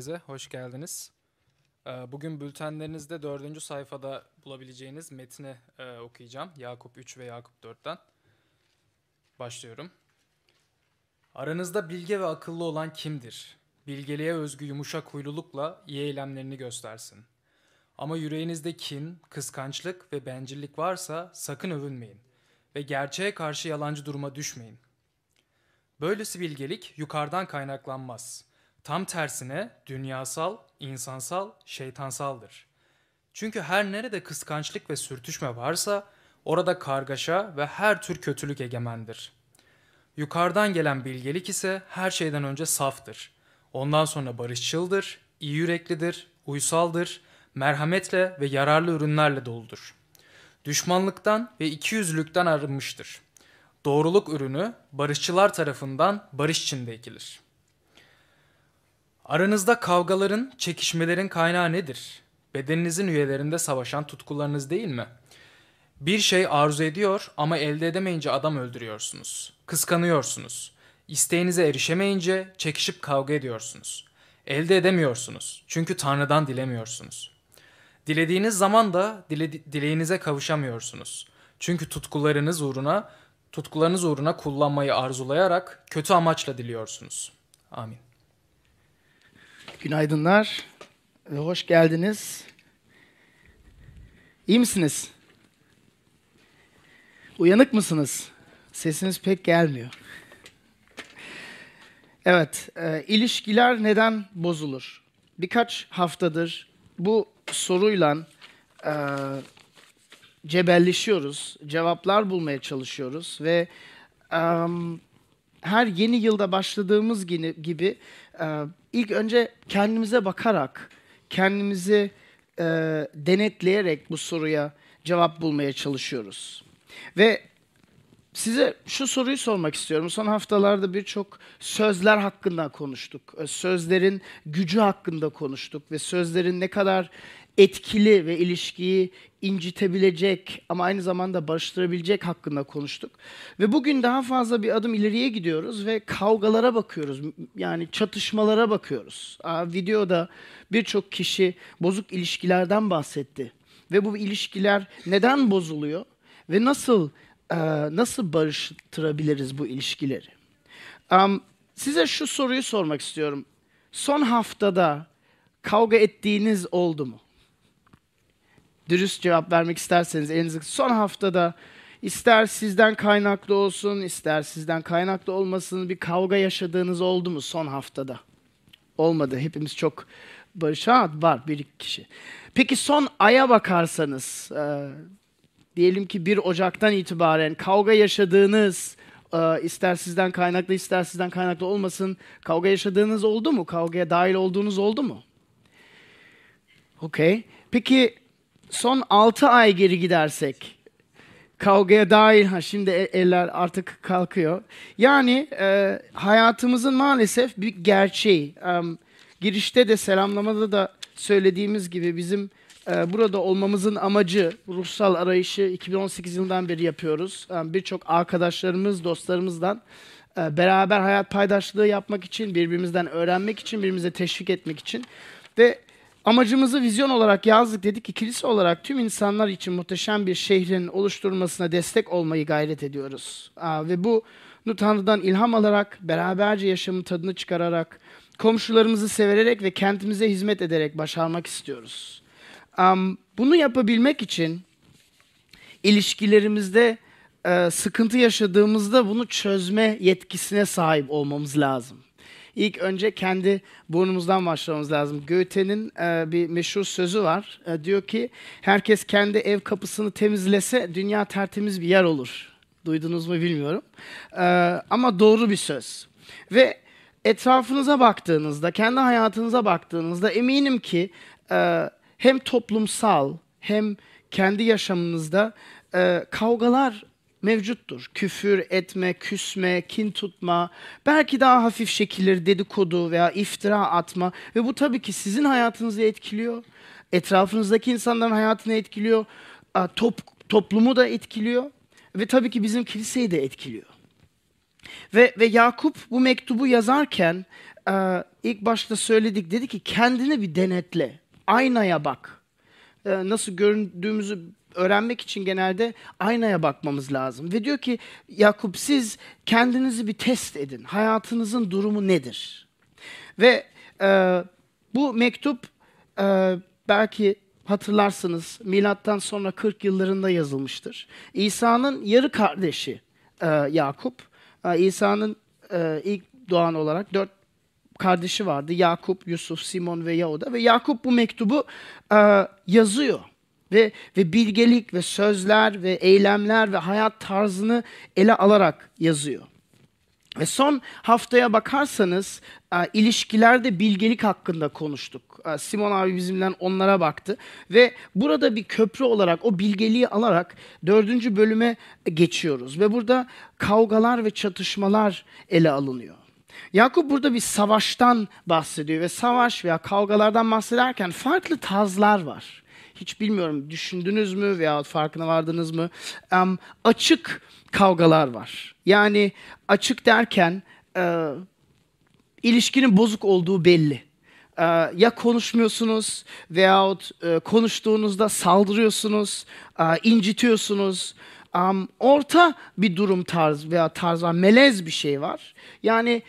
herkese, hoş geldiniz. Ee, Bugün bültenlerinizde dördüncü sayfada bulabileceğiniz metni e, okuyacağım. Yakup 3 ve Yakup 4'ten. Başlıyorum. Aranızda bilge ve akıllı olan kimdir? Bilgeliğe özgü yumuşak huylulukla iyi eylemlerini göstersin. Ama yüreğinizde kin, kıskançlık ve bencillik varsa sakın övünmeyin ve gerçeğe karşı yalancı duruma düşmeyin. Böylesi bilgelik yukarıdan kaynaklanmaz. Tam tersine dünyasal, insansal, şeytansaldır. Çünkü her nerede kıskançlık ve sürtüşme varsa orada kargaşa ve her tür kötülük egemendir. Yukarıdan gelen bilgelik ise her şeyden önce saftır. Ondan sonra barışçıldır, iyi yüreklidir, uysaldır, merhametle ve yararlı ürünlerle doludur. Düşmanlıktan ve ikiyüzlülükten arınmıştır. Doğruluk ürünü barışçılar tarafından barış içinde ekilir. Aranızda kavgaların, çekişmelerin kaynağı nedir? Bedeninizin üyelerinde savaşan tutkularınız değil mi? Bir şey arzu ediyor ama elde edemeyince adam öldürüyorsunuz. Kıskanıyorsunuz. İsteğinize erişemeyince çekişip kavga ediyorsunuz. Elde edemiyorsunuz. Çünkü Tanrı'dan dilemiyorsunuz. Dilediğiniz zaman da dile, dileğinize kavuşamıyorsunuz. Çünkü tutkularınız uğruna, tutkularınız uğruna kullanmayı arzulayarak kötü amaçla diliyorsunuz. Amin. Günaydınlar ve hoş geldiniz. İyi misiniz? Uyanık mısınız? Sesiniz pek gelmiyor. Evet, e, ilişkiler neden bozulur? Birkaç haftadır bu soruyla e, cebelleşiyoruz, cevaplar bulmaya çalışıyoruz ve e, her yeni yılda başladığımız gibi, gibi e, ilk önce kendimize bakarak, kendimizi e, denetleyerek bu soruya cevap bulmaya çalışıyoruz. Ve size şu soruyu sormak istiyorum. Son haftalarda birçok sözler hakkında konuştuk. E, sözlerin gücü hakkında konuştuk ve sözlerin ne kadar etkili ve ilişkiyi incitebilecek ama aynı zamanda barıştırabilecek hakkında konuştuk. Ve bugün daha fazla bir adım ileriye gidiyoruz ve kavgalara bakıyoruz. Yani çatışmalara bakıyoruz. Aa, videoda birçok kişi bozuk ilişkilerden bahsetti. Ve bu ilişkiler neden bozuluyor ve nasıl e, nasıl barıştırabiliriz bu ilişkileri? Um, size şu soruyu sormak istiyorum. Son haftada kavga ettiğiniz oldu mu? Dürüst cevap vermek isterseniz elinizi son haftada ister sizden kaynaklı olsun, ister sizden kaynaklı olmasın bir kavga yaşadığınız oldu mu son haftada? Olmadı. Hepimiz çok barış ha, var bir iki kişi. Peki son aya bakarsanız e, diyelim ki 1 Ocak'tan itibaren kavga yaşadığınız e, ister sizden kaynaklı ister sizden kaynaklı olmasın kavga yaşadığınız oldu mu? Kavgaya dahil olduğunuz oldu mu? Okey. Peki son 6 ay geri gidersek kavgaya dahil ha şimdi e, eller artık kalkıyor. Yani e, hayatımızın maalesef bir gerçeği. E, girişte de selamlamada da söylediğimiz gibi bizim e, burada olmamızın amacı ruhsal arayışı 2018 yılından beri yapıyoruz. E, Birçok arkadaşlarımız, dostlarımızdan e, beraber hayat paydaşlığı yapmak için, birbirimizden öğrenmek için, birbirimize teşvik etmek için ve Amacımızı vizyon olarak yazdık dedik ki kilise olarak tüm insanlar için muhteşem bir şehrin oluşturulmasına destek olmayı gayret ediyoruz. Aa, ve bu Tanrı'dan ilham alarak, beraberce yaşamın tadını çıkararak, komşularımızı severek ve kentimize hizmet ederek başarmak istiyoruz. Um, bunu yapabilmek için ilişkilerimizde e, sıkıntı yaşadığımızda bunu çözme yetkisine sahip olmamız lazım. İlk önce kendi burnumuzdan başlamamız lazım. Goethe'nin e, bir meşhur sözü var. E, diyor ki herkes kendi ev kapısını temizlese dünya tertemiz bir yer olur. Duydunuz mu bilmiyorum. E, ama doğru bir söz. Ve etrafınıza baktığınızda, kendi hayatınıza baktığınızda eminim ki e, hem toplumsal hem kendi yaşamınızda e, kavgalar mevcuttur. Küfür etme, küsme, kin tutma, belki daha hafif şekilleri dedikodu veya iftira atma ve bu tabii ki sizin hayatınızı etkiliyor. Etrafınızdaki insanların hayatını etkiliyor. Top, toplumu da etkiliyor ve tabii ki bizim kiliseyi de etkiliyor. Ve, ve Yakup bu mektubu yazarken e, ilk başta söyledik dedi ki kendini bir denetle. Aynaya bak. E, nasıl göründüğümüzü öğrenmek için genelde aynaya bakmamız lazım. Ve diyor ki Yakup siz kendinizi bir test edin. Hayatınızın durumu nedir? Ve e, bu mektup e, belki hatırlarsınız milattan sonra 40 yıllarında yazılmıştır. İsa'nın yarı kardeşi e, Yakup. E, İsa'nın e, ilk doğan olarak dört kardeşi vardı. Yakup, Yusuf, Simon ve Yahuda. Ve Yakup bu mektubu e, yazıyor. Ve, ve bilgelik ve sözler ve eylemler ve hayat tarzını ele alarak yazıyor. Ve son haftaya bakarsanız e, ilişkilerde bilgelik hakkında konuştuk. E, Simon abi bizimle onlara baktı. Ve burada bir köprü olarak o bilgeliği alarak dördüncü bölüme geçiyoruz. Ve burada kavgalar ve çatışmalar ele alınıyor. Yakup burada bir savaştan bahsediyor ve savaş veya kavgalardan bahsederken farklı tazlar var. Hiç bilmiyorum düşündünüz mü veya farkına vardınız mı? Um, açık kavgalar var. Yani açık derken e, ilişkinin bozuk olduğu belli. E, ya konuşmuyorsunuz veyahut e, konuştuğunuzda saldırıyorsunuz, e, incitiyorsunuz. Orta bir durum tarz veya tarz var, melez bir şey var. Yani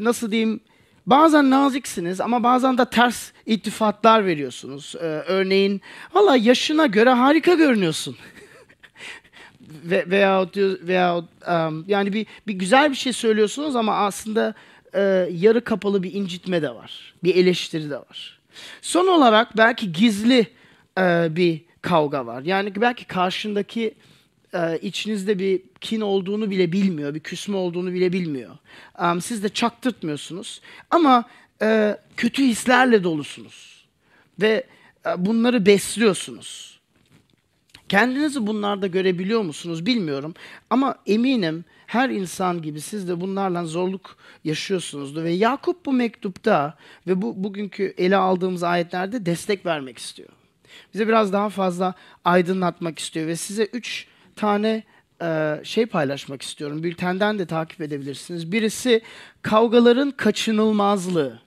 nasıl diyeyim bazen naziksiniz ama bazen de ters ittifatlar veriyorsunuz. E, örneğin valla yaşına göre harika görünüyorsun. Ve, veyahut, veyahut um, yani bir, bir güzel bir şey söylüyorsunuz ama aslında e, yarı kapalı bir incitme de var. Bir eleştiri de var. Son olarak belki gizli e, bir kavga var. Yani belki karşındaki e, içinizde bir kin olduğunu bile bilmiyor, bir küsme olduğunu bile bilmiyor. Um, siz de çaktırtmıyorsunuz ama e, kötü hislerle dolusunuz ve e, bunları besliyorsunuz. Kendinizi bunlarda görebiliyor musunuz bilmiyorum ama eminim her insan gibi siz de bunlarla zorluk yaşıyorsunuzdur ve Yakup bu mektupta ve bu bugünkü ele aldığımız ayetlerde destek vermek istiyor. Bize biraz daha fazla aydınlatmak istiyor ve size üç tane e, şey paylaşmak istiyorum. Bültenden de takip edebilirsiniz. Birisi kavgaların kaçınılmazlığı.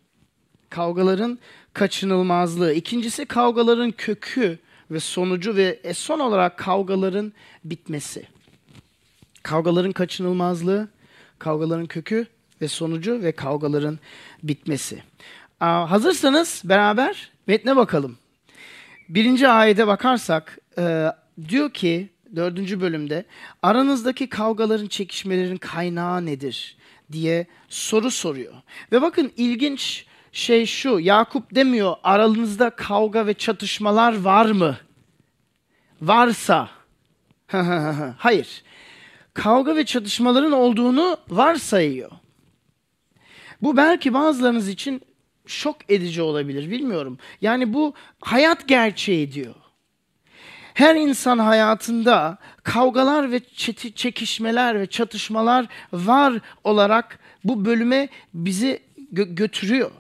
Kavgaların kaçınılmazlığı. İkincisi kavgaların kökü ve sonucu ve e, son olarak kavgaların bitmesi. Kavgaların kaçınılmazlığı, kavgaların kökü ve sonucu ve kavgaların bitmesi. Hazırsanız beraber metne bakalım. Birinci ayete bakarsak e, diyor ki dördüncü bölümde aranızdaki kavgaların çekişmelerin kaynağı nedir diye soru soruyor. Ve bakın ilginç şey şu Yakup demiyor aranızda kavga ve çatışmalar var mı? Varsa. Hayır. Kavga ve çatışmaların olduğunu varsayıyor. Bu belki bazılarınız için şok edici olabilir bilmiyorum. Yani bu hayat gerçeği diyor. Her insan hayatında kavgalar ve çekişmeler ve çatışmalar var olarak bu bölüme bizi gö- götürüyor.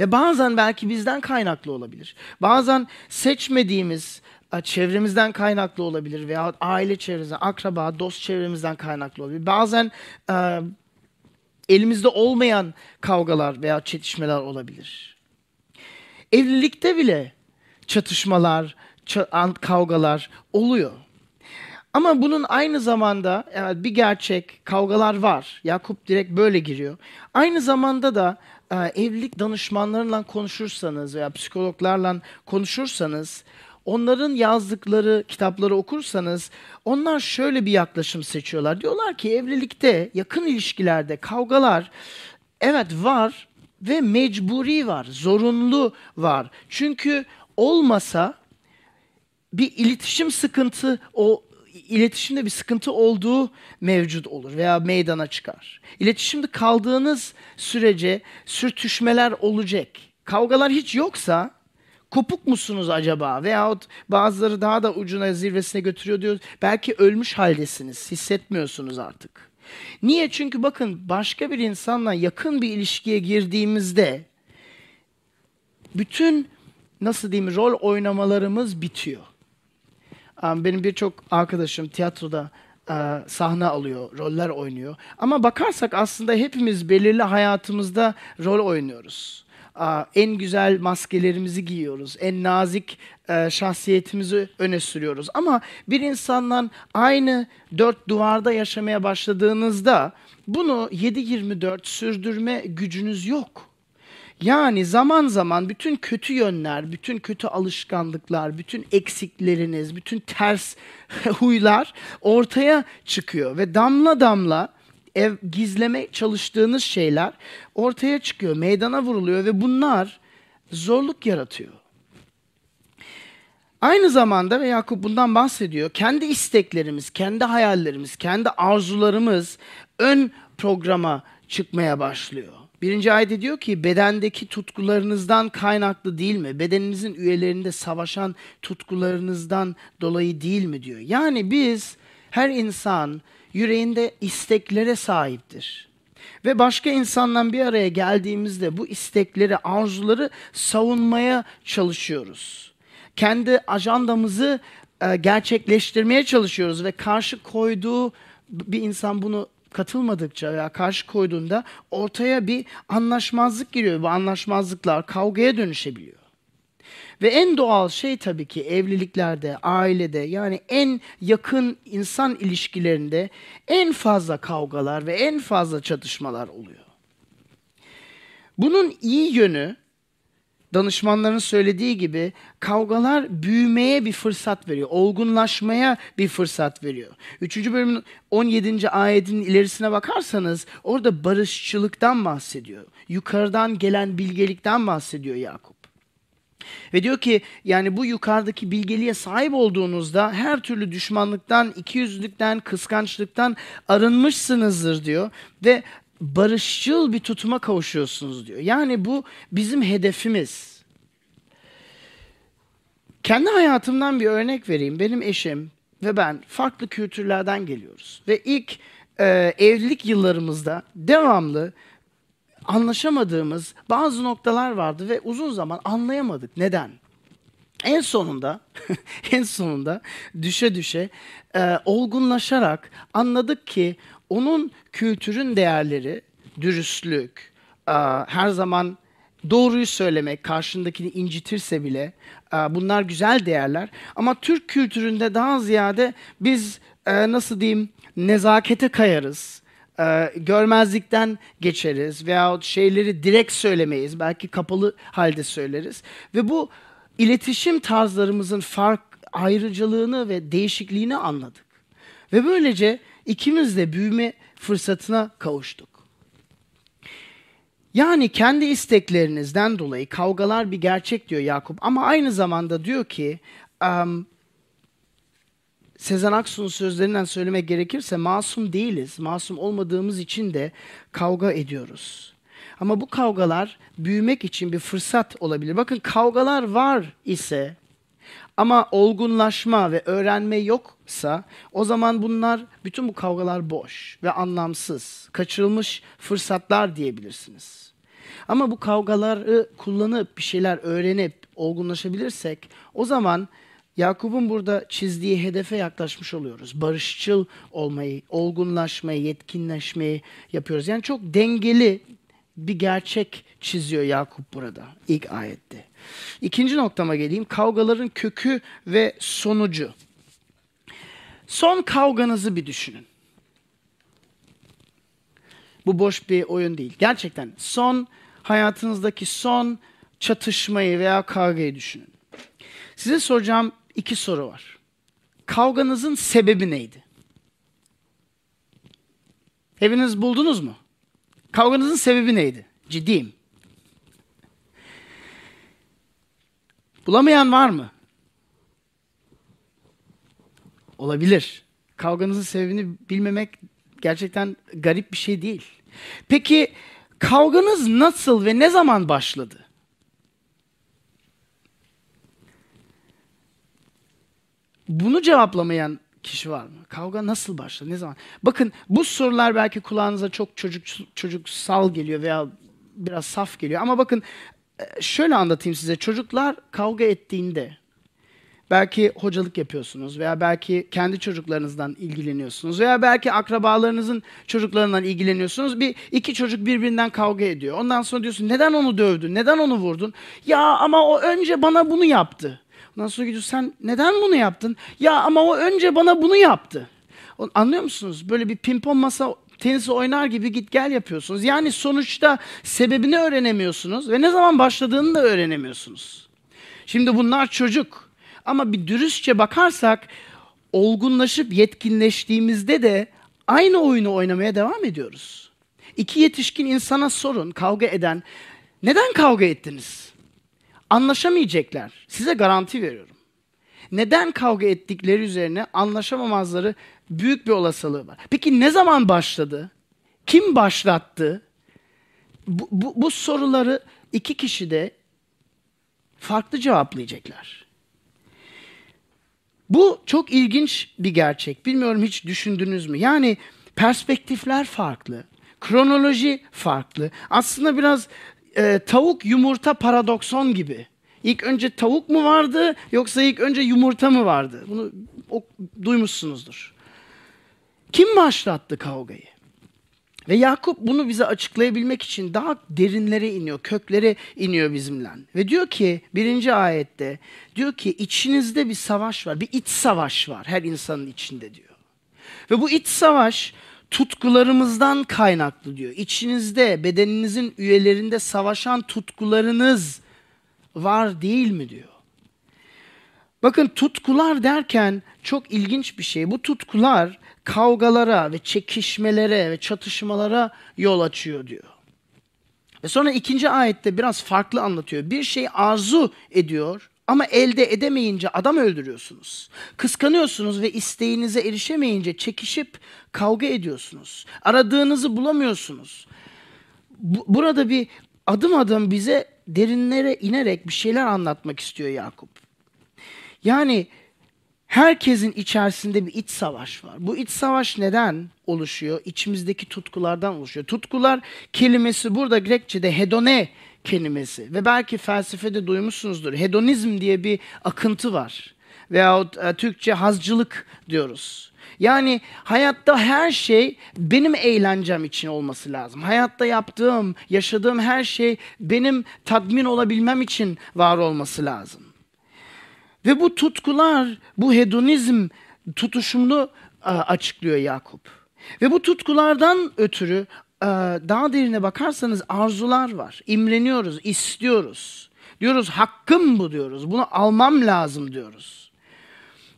Ve bazen belki bizden kaynaklı olabilir. Bazen seçmediğimiz çevremizden kaynaklı olabilir veya aile çevremizden, akraba, dost çevremizden kaynaklı olabilir. Bazen e, elimizde olmayan kavgalar veya çetişmeler olabilir. Evlilikte bile çatışmalar, kavgalar oluyor. Ama bunun aynı zamanda yani bir gerçek kavgalar var. Yakup direkt böyle giriyor. Aynı zamanda da e, evlilik danışmanlarıyla konuşursanız veya psikologlarla konuşursanız onların yazdıkları kitapları okursanız onlar şöyle bir yaklaşım seçiyorlar. Diyorlar ki evlilikte, yakın ilişkilerde kavgalar evet var ve mecburi var, zorunlu var. Çünkü olmasa bir iletişim sıkıntı o iletişimde bir sıkıntı olduğu mevcut olur veya meydana çıkar. İletişimde kaldığınız sürece sürtüşmeler olacak. Kavgalar hiç yoksa kopuk musunuz acaba? Veyahut bazıları daha da ucuna zirvesine götürüyor diyor. Belki ölmüş haldesiniz. Hissetmiyorsunuz artık. Niye? Çünkü bakın başka bir insanla yakın bir ilişkiye girdiğimizde bütün nasıl diyeyim rol oynamalarımız bitiyor. Benim birçok arkadaşım tiyatroda e, sahne alıyor, roller oynuyor. Ama bakarsak aslında hepimiz belirli hayatımızda rol oynuyoruz. En güzel maskelerimizi giyiyoruz, en nazik e, şahsiyetimizi öne sürüyoruz. Ama bir insanla aynı dört duvarda yaşamaya başladığınızda bunu 7-24 sürdürme gücünüz yok. Yani zaman zaman bütün kötü yönler, bütün kötü alışkanlıklar, bütün eksikleriniz, bütün ters huylar ortaya çıkıyor ve damla damla ev gizleme çalıştığınız şeyler ortaya çıkıyor, meydana vuruluyor ve bunlar zorluk yaratıyor. Aynı zamanda ve Yakup bundan bahsediyor. Kendi isteklerimiz, kendi hayallerimiz, kendi arzularımız ön programa çıkmaya başlıyor. Birinci ayette diyor ki bedendeki tutkularınızdan kaynaklı değil mi? Bedeninizin üyelerinde savaşan tutkularınızdan dolayı değil mi diyor. Yani biz her insan yüreğinde isteklere sahiptir. Ve başka insanla bir araya geldiğimizde bu istekleri, arzuları savunmaya çalışıyoruz. Kendi ajandamızı e, gerçekleştirmeye çalışıyoruz ve karşı koyduğu bir insan bunu katılmadıkça veya karşı koyduğunda ortaya bir anlaşmazlık giriyor. Bu anlaşmazlıklar kavgaya dönüşebiliyor. Ve en doğal şey tabii ki evliliklerde, ailede yani en yakın insan ilişkilerinde en fazla kavgalar ve en fazla çatışmalar oluyor. Bunun iyi yönü danışmanların söylediği gibi kavgalar büyümeye bir fırsat veriyor. Olgunlaşmaya bir fırsat veriyor. 3. bölümün 17. ayetin ilerisine bakarsanız orada barışçılıktan bahsediyor. Yukarıdan gelen bilgelikten bahsediyor Yakup. Ve diyor ki yani bu yukarıdaki bilgeliğe sahip olduğunuzda her türlü düşmanlıktan, ikiyüzlülükten, kıskançlıktan arınmışsınızdır diyor. Ve barışçıl bir tutuma kavuşuyorsunuz diyor. Yani bu bizim hedefimiz. Kendi hayatımdan bir örnek vereyim. Benim eşim ve ben farklı kültürlerden geliyoruz. Ve ilk e, evlilik yıllarımızda devamlı anlaşamadığımız bazı noktalar vardı ve uzun zaman anlayamadık. Neden? En sonunda, en sonunda düşe düşe e, olgunlaşarak anladık ki onun kültürün değerleri, dürüstlük, e, her zaman doğruyu söylemek, karşındakini incitirse bile e, bunlar güzel değerler. Ama Türk kültüründe daha ziyade biz e, nasıl diyeyim nezakete kayarız. E, görmezlikten geçeriz veyahut şeyleri direkt söylemeyiz. Belki kapalı halde söyleriz. Ve bu iletişim tarzlarımızın fark ayrıcalığını ve değişikliğini anladık. Ve böylece ikimiz de büyüme fırsatına kavuştuk. Yani kendi isteklerinizden dolayı kavgalar bir gerçek diyor Yakup ama aynı zamanda diyor ki um, Sezen Aksu'nun sözlerinden söylemek gerekirse masum değiliz. Masum olmadığımız için de kavga ediyoruz. Ama bu kavgalar büyümek için bir fırsat olabilir. Bakın kavgalar var ise ama olgunlaşma ve öğrenme yoksa o zaman bunlar bütün bu kavgalar boş ve anlamsız, kaçırılmış fırsatlar diyebilirsiniz. Ama bu kavgaları kullanıp bir şeyler öğrenip olgunlaşabilirsek o zaman Yakup'un burada çizdiği hedefe yaklaşmış oluyoruz. Barışçıl olmayı, olgunlaşmayı, yetkinleşmeyi yapıyoruz. Yani çok dengeli bir gerçek çiziyor Yakup burada ilk ayette. İkinci noktama geleyim. Kavgaların kökü ve sonucu. Son kavganızı bir düşünün. Bu boş bir oyun değil. Gerçekten son hayatınızdaki son çatışmayı veya kavgayı düşünün. Size soracağım iki soru var. Kavganızın sebebi neydi? Hepiniz buldunuz mu? Kavganızın sebebi neydi? Ciddiyim. Bulamayan var mı? Olabilir. Kavganızın sebebini bilmemek gerçekten garip bir şey değil. Peki kavganız nasıl ve ne zaman başladı? Bunu cevaplamayan kişi var mı? Kavga nasıl başladı? Ne zaman? Bakın bu sorular belki kulağınıza çok çocuk çocuksal geliyor veya biraz saf geliyor. Ama bakın e, şöyle anlatayım size. Çocuklar kavga ettiğinde Belki hocalık yapıyorsunuz veya belki kendi çocuklarınızdan ilgileniyorsunuz veya belki akrabalarınızın çocuklarından ilgileniyorsunuz. Bir iki çocuk birbirinden kavga ediyor. Ondan sonra diyorsun neden onu dövdün? Neden onu vurdun? Ya ama o önce bana bunu yaptı. Ondan sonra gidiyorsun sen neden bunu yaptın? Ya ama o önce bana bunu yaptı. Anlıyor musunuz? Böyle bir pimpon masa tenisi oynar gibi git gel yapıyorsunuz. Yani sonuçta sebebini öğrenemiyorsunuz ve ne zaman başladığını da öğrenemiyorsunuz. Şimdi bunlar çocuk. Ama bir dürüstçe bakarsak olgunlaşıp yetkinleştiğimizde de aynı oyunu oynamaya devam ediyoruz. İki yetişkin insana sorun kavga eden neden kavga ettiniz? Anlaşamayacaklar. Size garanti veriyorum. Neden kavga ettikleri üzerine anlaşamamazları büyük bir olasılığı var. Peki ne zaman başladı? Kim başlattı? Bu, bu, bu soruları iki kişi de farklı cevaplayacaklar. Bu çok ilginç bir gerçek. Bilmiyorum hiç düşündünüz mü? Yani perspektifler farklı, kronoloji farklı. Aslında biraz e, tavuk yumurta paradokson gibi. İlk önce tavuk mu vardı yoksa ilk önce yumurta mı vardı? Bunu o, duymuşsunuzdur. Kim başlattı kavgayı? Ve Yakup bunu bize açıklayabilmek için daha derinlere iniyor, köklere iniyor bizimle. Ve diyor ki birinci ayette, diyor ki içinizde bir savaş var, bir iç savaş var her insanın içinde diyor. Ve bu iç savaş tutkularımızdan kaynaklı diyor. İçinizde, bedeninizin üyelerinde savaşan tutkularınız var değil mi diyor. Bakın tutkular derken çok ilginç bir şey. Bu tutkular kavgalara ve çekişmelere ve çatışmalara yol açıyor diyor. Ve sonra ikinci ayette biraz farklı anlatıyor. Bir şey arzu ediyor ama elde edemeyince adam öldürüyorsunuz. Kıskanıyorsunuz ve isteğinize erişemeyince çekişip kavga ediyorsunuz. Aradığınızı bulamıyorsunuz. Bu- burada bir adım adım bize derinlere inerek bir şeyler anlatmak istiyor Yakup. Yani herkesin içerisinde bir iç savaş var. Bu iç savaş neden oluşuyor? İçimizdeki tutkulardan oluşuyor. Tutkular kelimesi burada Grekçe'de hedone kelimesi ve belki felsefede duymuşsunuzdur. Hedonizm diye bir akıntı var. Veyahut e, Türkçe hazcılık diyoruz. Yani hayatta her şey benim eğlencem için olması lazım. Hayatta yaptığım, yaşadığım her şey benim tatmin olabilmem için var olması lazım. Ve bu tutkular, bu hedonizm tutuşumunu e, açıklıyor Yakup. Ve bu tutkulardan ötürü daha derine bakarsanız arzular var. İmreniyoruz, istiyoruz. Diyoruz hakkım bu diyoruz. Bunu almam lazım diyoruz.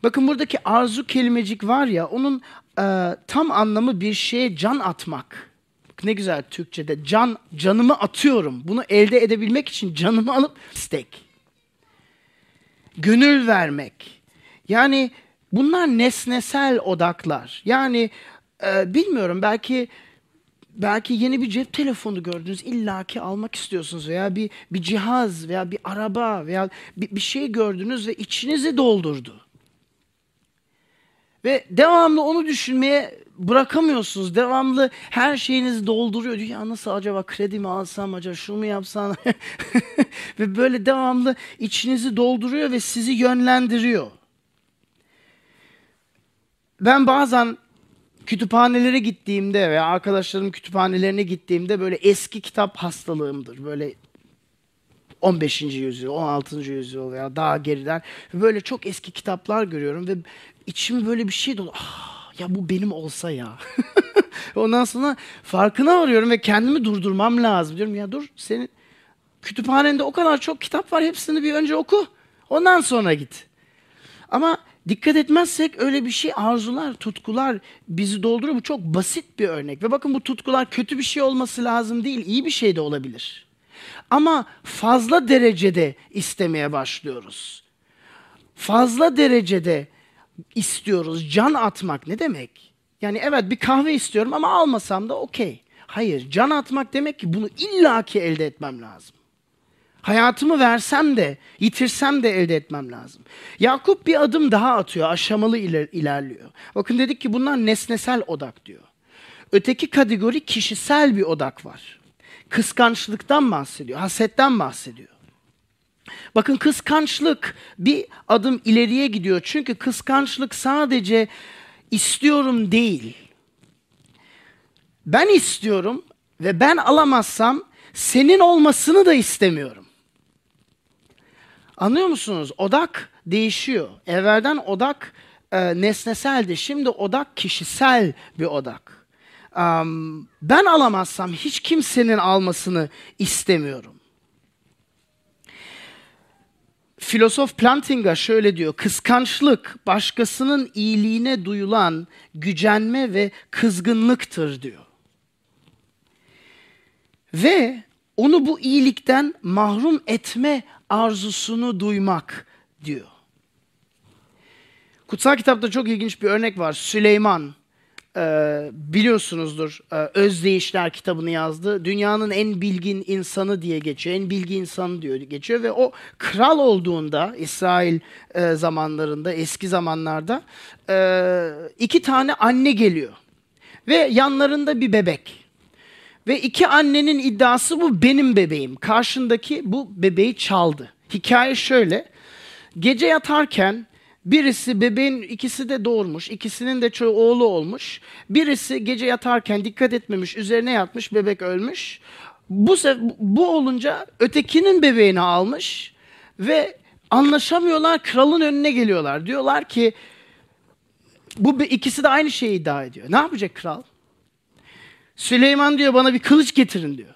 Bakın buradaki arzu kelimecik var ya onun e, tam anlamı bir şeye can atmak. Bak ne güzel Türkçe'de can canımı atıyorum. Bunu elde edebilmek için canımı alıp istek gönül vermek. Yani bunlar nesnesel odaklar. Yani e, bilmiyorum belki belki yeni bir cep telefonu gördünüz illaki almak istiyorsunuz veya bir bir cihaz veya bir araba veya bir, bir şey gördünüz ve içinizi doldurdu. Ve devamlı onu düşünmeye bırakamıyorsunuz. Devamlı her şeyinizi dolduruyor. Diyor ya nasıl acaba kredi mi alsam acaba şunu mu yapsam? ve böyle devamlı içinizi dolduruyor ve sizi yönlendiriyor. Ben bazen kütüphanelere gittiğimde veya arkadaşlarım kütüphanelerine gittiğimde böyle eski kitap hastalığımdır. Böyle 15. yüzyıl, 16. yüzyıl veya daha geriden böyle çok eski kitaplar görüyorum ve içimi böyle bir şey dolu. Ah, ya bu benim olsa ya. Ondan sonra farkına varıyorum ve kendimi durdurmam lazım. Diyorum ya dur senin kütüphanende o kadar çok kitap var hepsini bir önce oku. Ondan sonra git. Ama dikkat etmezsek öyle bir şey arzular, tutkular bizi dolduruyor. Bu çok basit bir örnek. Ve bakın bu tutkular kötü bir şey olması lazım değil, iyi bir şey de olabilir. Ama fazla derecede istemeye başlıyoruz. Fazla derecede istiyoruz. Can atmak ne demek? Yani evet bir kahve istiyorum ama almasam da okey. Hayır, can atmak demek ki bunu illaki elde etmem lazım. Hayatımı versem de, yitirsem de elde etmem lazım. Yakup bir adım daha atıyor, aşamalı iler- ilerliyor. Bakın dedik ki bunlar nesnesel odak diyor. Öteki kategori kişisel bir odak var. Kıskançlıktan bahsediyor, hasetten bahsediyor. Bakın kıskançlık bir adım ileriye gidiyor. Çünkü kıskançlık sadece istiyorum değil. Ben istiyorum ve ben alamazsam senin olmasını da istemiyorum. Anlıyor musunuz? Odak değişiyor. Evvelden odak e, nesneseldi. Şimdi odak kişisel bir odak. Um, ben alamazsam hiç kimsenin almasını istemiyorum. Filozof Plantinga şöyle diyor. Kıskançlık başkasının iyiliğine duyulan gücenme ve kızgınlıktır diyor. Ve onu bu iyilikten mahrum etme arzusunu duymak diyor. Kutsal kitapta çok ilginç bir örnek var. Süleyman e, biliyorsunuzdur e, Özdeyişler kitabını yazdı. Dünyanın en bilgin insanı diye geçiyor. En bilgi insanı diyor geçiyor ve o kral olduğunda İsrail e, zamanlarında eski zamanlarda e, iki tane anne geliyor ve yanlarında bir bebek. Ve iki annenin iddiası bu benim bebeğim. Karşındaki bu bebeği çaldı. Hikaye şöyle. Gece yatarken birisi bebeğin ikisi de doğurmuş. ikisinin de çoğu oğlu olmuş. Birisi gece yatarken dikkat etmemiş, üzerine yatmış, bebek ölmüş. Bu bu olunca ötekinin bebeğini almış ve anlaşamıyorlar. Kralın önüne geliyorlar. Diyorlar ki bu ikisi de aynı şeyi iddia ediyor. Ne yapacak kral? Süleyman diyor bana bir kılıç getirin diyor.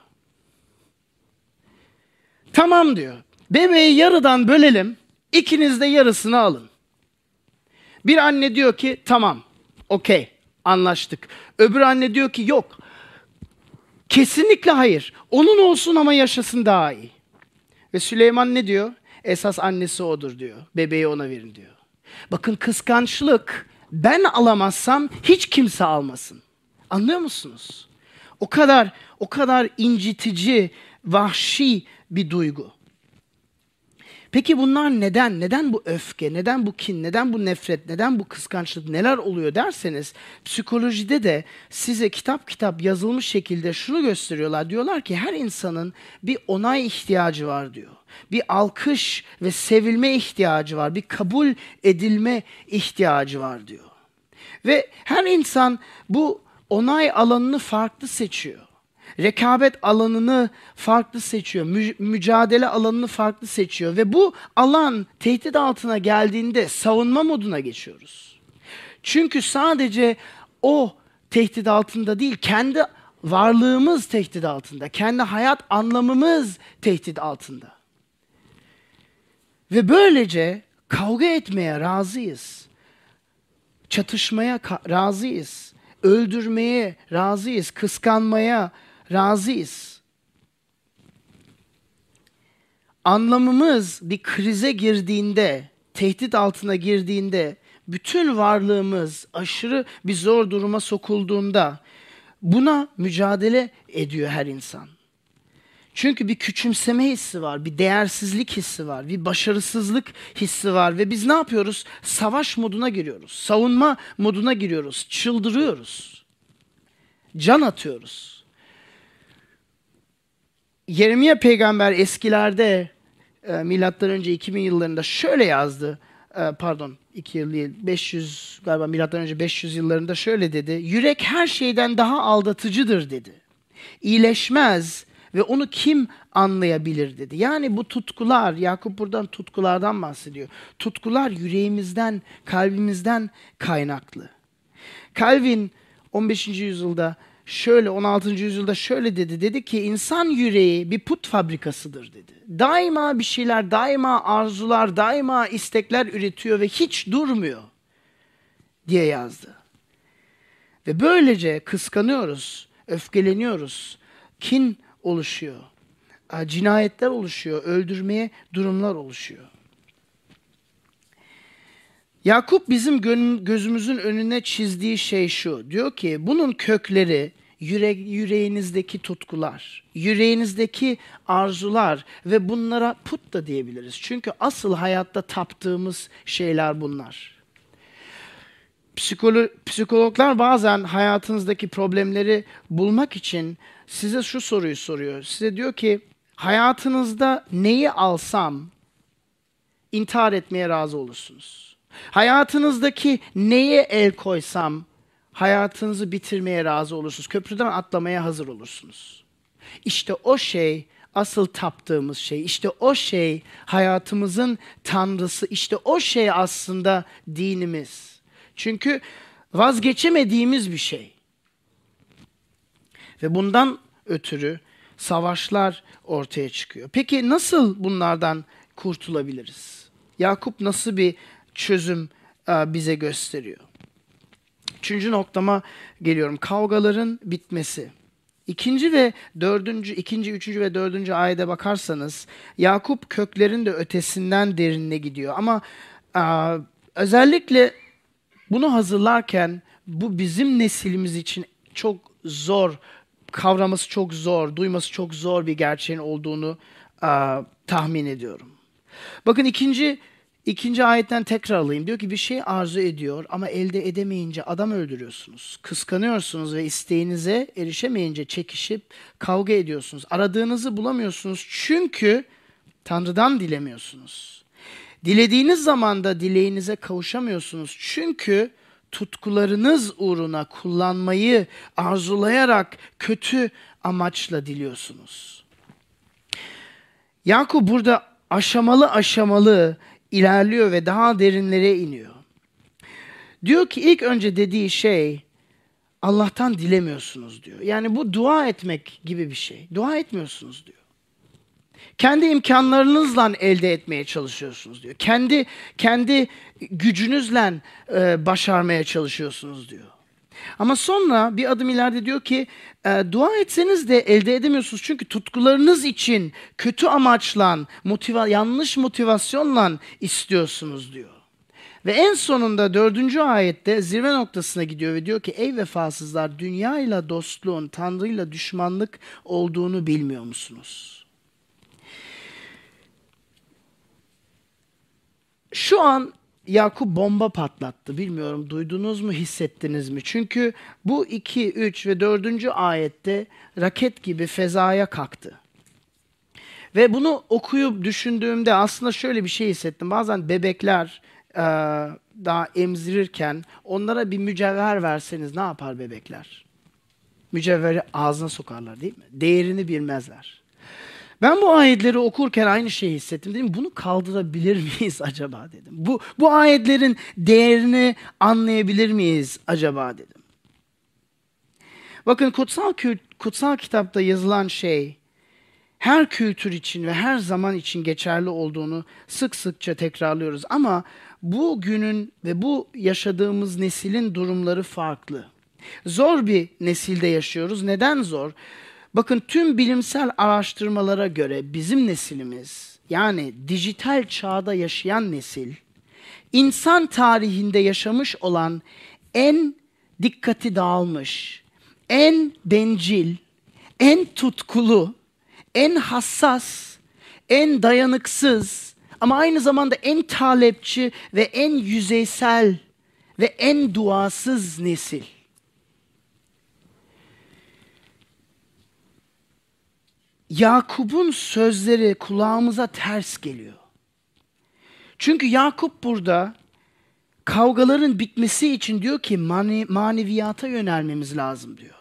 Tamam diyor. Bebeği yarıdan bölelim. İkiniz de yarısını alın. Bir anne diyor ki tamam. Okey. Anlaştık. Öbür anne diyor ki yok. Kesinlikle hayır. Onun olsun ama yaşasın daha iyi. Ve Süleyman ne diyor? Esas annesi odur diyor. Bebeği ona verin diyor. Bakın kıskançlık ben alamazsam hiç kimse almasın. Anlıyor musunuz? O kadar o kadar incitici, vahşi bir duygu. Peki bunlar neden? Neden bu öfke? Neden bu kin? Neden bu nefret? Neden bu kıskançlık? Neler oluyor derseniz psikolojide de size kitap kitap yazılmış şekilde şunu gösteriyorlar. Diyorlar ki her insanın bir onay ihtiyacı var diyor. Bir alkış ve sevilme ihtiyacı var. Bir kabul edilme ihtiyacı var diyor. Ve her insan bu onay alanını farklı seçiyor. Rekabet alanını farklı seçiyor. Mü- mücadele alanını farklı seçiyor. Ve bu alan tehdit altına geldiğinde savunma moduna geçiyoruz. Çünkü sadece o tehdit altında değil, kendi varlığımız tehdit altında. Kendi hayat anlamımız tehdit altında. Ve böylece kavga etmeye razıyız. Çatışmaya razıyız öldürmeye razıyız, kıskanmaya razıyız. Anlamımız bir krize girdiğinde, tehdit altına girdiğinde, bütün varlığımız aşırı bir zor duruma sokulduğunda buna mücadele ediyor her insan. Çünkü bir küçümseme hissi var, bir değersizlik hissi var, bir başarısızlık hissi var ve biz ne yapıyoruz? Savaş moduna giriyoruz, savunma moduna giriyoruz, çıldırıyoruz, can atıyoruz. Yeremiye peygamber eskilerde e, milattan önce 2000 yıllarında şöyle yazdı. E, pardon 2 yıl değil 500 galiba milattan önce 500 yıllarında şöyle dedi. Yürek her şeyden daha aldatıcıdır dedi. İyileşmez, ve onu kim anlayabilir dedi. Yani bu tutkular, Yakup buradan tutkulardan bahsediyor. Tutkular yüreğimizden, kalbimizden kaynaklı. Calvin 15. yüzyılda şöyle 16. yüzyılda şöyle dedi. Dedi ki insan yüreği bir put fabrikasıdır dedi. Daima bir şeyler, daima arzular, daima istekler üretiyor ve hiç durmuyor diye yazdı. Ve böylece kıskanıyoruz, öfkeleniyoruz, kin oluşuyor. Cinayetler oluşuyor, öldürmeye durumlar oluşuyor. Yakup bizim gözümüzün önüne çizdiği şey şu. Diyor ki bunun kökleri yüre yüreğinizdeki tutkular, yüreğinizdeki arzular ve bunlara put da diyebiliriz. Çünkü asıl hayatta taptığımız şeyler bunlar. Psikolo psikologlar bazen hayatınızdaki problemleri bulmak için size şu soruyu soruyor. Size diyor ki hayatınızda neyi alsam intihar etmeye razı olursunuz. Hayatınızdaki neye el koysam hayatınızı bitirmeye razı olursunuz. Köprüden atlamaya hazır olursunuz. İşte o şey asıl taptığımız şey. İşte o şey hayatımızın tanrısı. İşte o şey aslında dinimiz. Çünkü vazgeçemediğimiz bir şey. Ve bundan ötürü savaşlar ortaya çıkıyor. Peki nasıl bunlardan kurtulabiliriz? Yakup nasıl bir çözüm e, bize gösteriyor? Üçüncü noktama geliyorum. Kavgaların bitmesi. İkinci ve dördüncü, ikinci, üçüncü ve dördüncü ayete bakarsanız Yakup köklerin de ötesinden derinine gidiyor. Ama a, özellikle bunu hazırlarken bu bizim neslimiz için çok zor, kavraması çok zor, duyması çok zor bir gerçeğin olduğunu a, tahmin ediyorum. Bakın ikinci İkinci ayetten tekrar alayım. Diyor ki bir şey arzu ediyor ama elde edemeyince adam öldürüyorsunuz. Kıskanıyorsunuz ve isteğinize erişemeyince çekişip kavga ediyorsunuz. Aradığınızı bulamıyorsunuz çünkü Tanrı'dan dilemiyorsunuz. Dilediğiniz zaman da dileğinize kavuşamıyorsunuz. Çünkü tutkularınız uğruna kullanmayı arzulayarak kötü amaçla diliyorsunuz. Yakup burada aşamalı aşamalı ilerliyor ve daha derinlere iniyor. Diyor ki ilk önce dediği şey Allah'tan dilemiyorsunuz diyor. Yani bu dua etmek gibi bir şey. Dua etmiyorsunuz diyor. Kendi imkanlarınızla elde etmeye çalışıyorsunuz diyor. Kendi kendi gücünüzle e, başarmaya çalışıyorsunuz diyor. Ama sonra bir adım ileride diyor ki e, dua etseniz de elde edemiyorsunuz. Çünkü tutkularınız için kötü amaçla, motiva yanlış motivasyonla istiyorsunuz diyor. Ve en sonunda dördüncü ayette zirve noktasına gidiyor ve diyor ki ey vefasızlar dünya ile dostluğun Tanrı ile düşmanlık olduğunu bilmiyor musunuz? Şu an Yakup bomba patlattı. Bilmiyorum duydunuz mu, hissettiniz mi? Çünkü bu 2, 3 ve 4. ayette raket gibi fezaya kalktı. Ve bunu okuyup düşündüğümde aslında şöyle bir şey hissettim. Bazen bebekler e, daha emzirirken onlara bir mücevher verseniz ne yapar bebekler? Mücevheri ağzına sokarlar değil mi? Değerini bilmezler. Ben bu ayetleri okurken aynı şeyi hissettim. Dedim bunu kaldırabilir miyiz acaba dedim. Bu, bu ayetlerin değerini anlayabilir miyiz acaba dedim. Bakın kutsal, kutsal kitapta yazılan şey her kültür için ve her zaman için geçerli olduğunu sık sıkça tekrarlıyoruz. Ama bu günün ve bu yaşadığımız neslin durumları farklı. Zor bir nesilde yaşıyoruz. Neden zor? Bakın tüm bilimsel araştırmalara göre bizim nesilimiz yani dijital çağda yaşayan nesil insan tarihinde yaşamış olan en dikkati dağılmış, en bencil, en tutkulu, en hassas, en dayanıksız ama aynı zamanda en talepçi ve en yüzeysel ve en duasız nesil. Yakup'un sözleri kulağımıza ters geliyor. Çünkü Yakup burada kavgaların bitmesi için diyor ki mani, maneviyata yönelmemiz lazım diyor.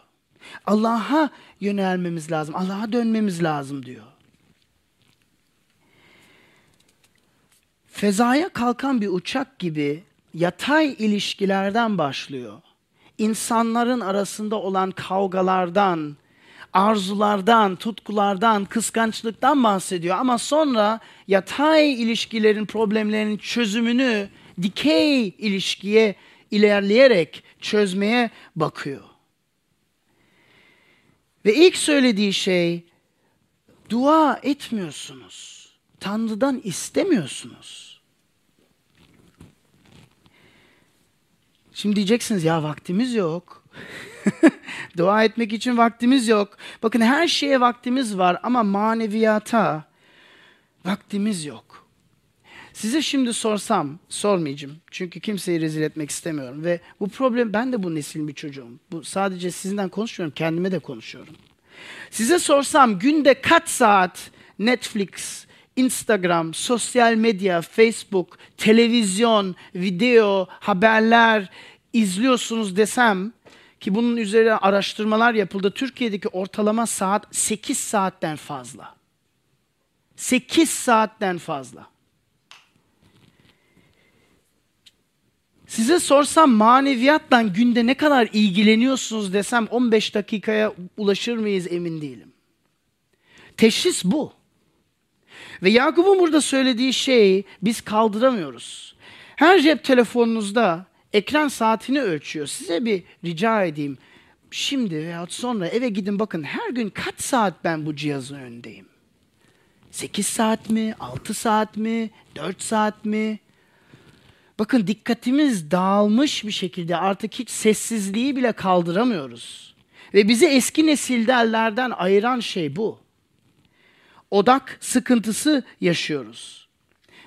Allah'a yönelmemiz lazım. Allah'a dönmemiz lazım diyor. Fezaya kalkan bir uçak gibi yatay ilişkilerden başlıyor. İnsanların arasında olan kavgalardan, arzulardan, tutkulardan, kıskançlıktan bahsediyor. Ama sonra yatay ilişkilerin problemlerinin çözümünü dikey ilişkiye ilerleyerek çözmeye bakıyor. Ve ilk söylediği şey dua etmiyorsunuz. Tanrı'dan istemiyorsunuz. Şimdi diyeceksiniz ya vaktimiz yok. Dua etmek için vaktimiz yok. Bakın her şeye vaktimiz var ama maneviyata vaktimiz yok. Size şimdi sorsam, sormayacağım. Çünkü kimseyi rezil etmek istemiyorum. Ve bu problem, ben de bu neslin bir çocuğum. Bu sadece sizinden konuşmuyorum, kendime de konuşuyorum. Size sorsam günde kaç saat Netflix Instagram, sosyal medya, Facebook, televizyon, video, haberler izliyorsunuz desem ki bunun üzerine araştırmalar yapıldı. Türkiye'deki ortalama saat 8 saatten fazla. 8 saatten fazla. Size sorsam maneviyatla günde ne kadar ilgileniyorsunuz desem 15 dakikaya ulaşır mıyız emin değilim. Teşhis bu. Ve Yakup'un burada söylediği şeyi biz kaldıramıyoruz. Her cep telefonunuzda ekran saatini ölçüyor. Size bir rica edeyim. Şimdi veya sonra eve gidin bakın her gün kaç saat ben bu cihazın önündeyim? 8 saat mi? 6 saat mi? 4 saat mi? Bakın dikkatimiz dağılmış bir şekilde artık hiç sessizliği bile kaldıramıyoruz. Ve bizi eski nesillerden ayıran şey bu. Odak sıkıntısı yaşıyoruz.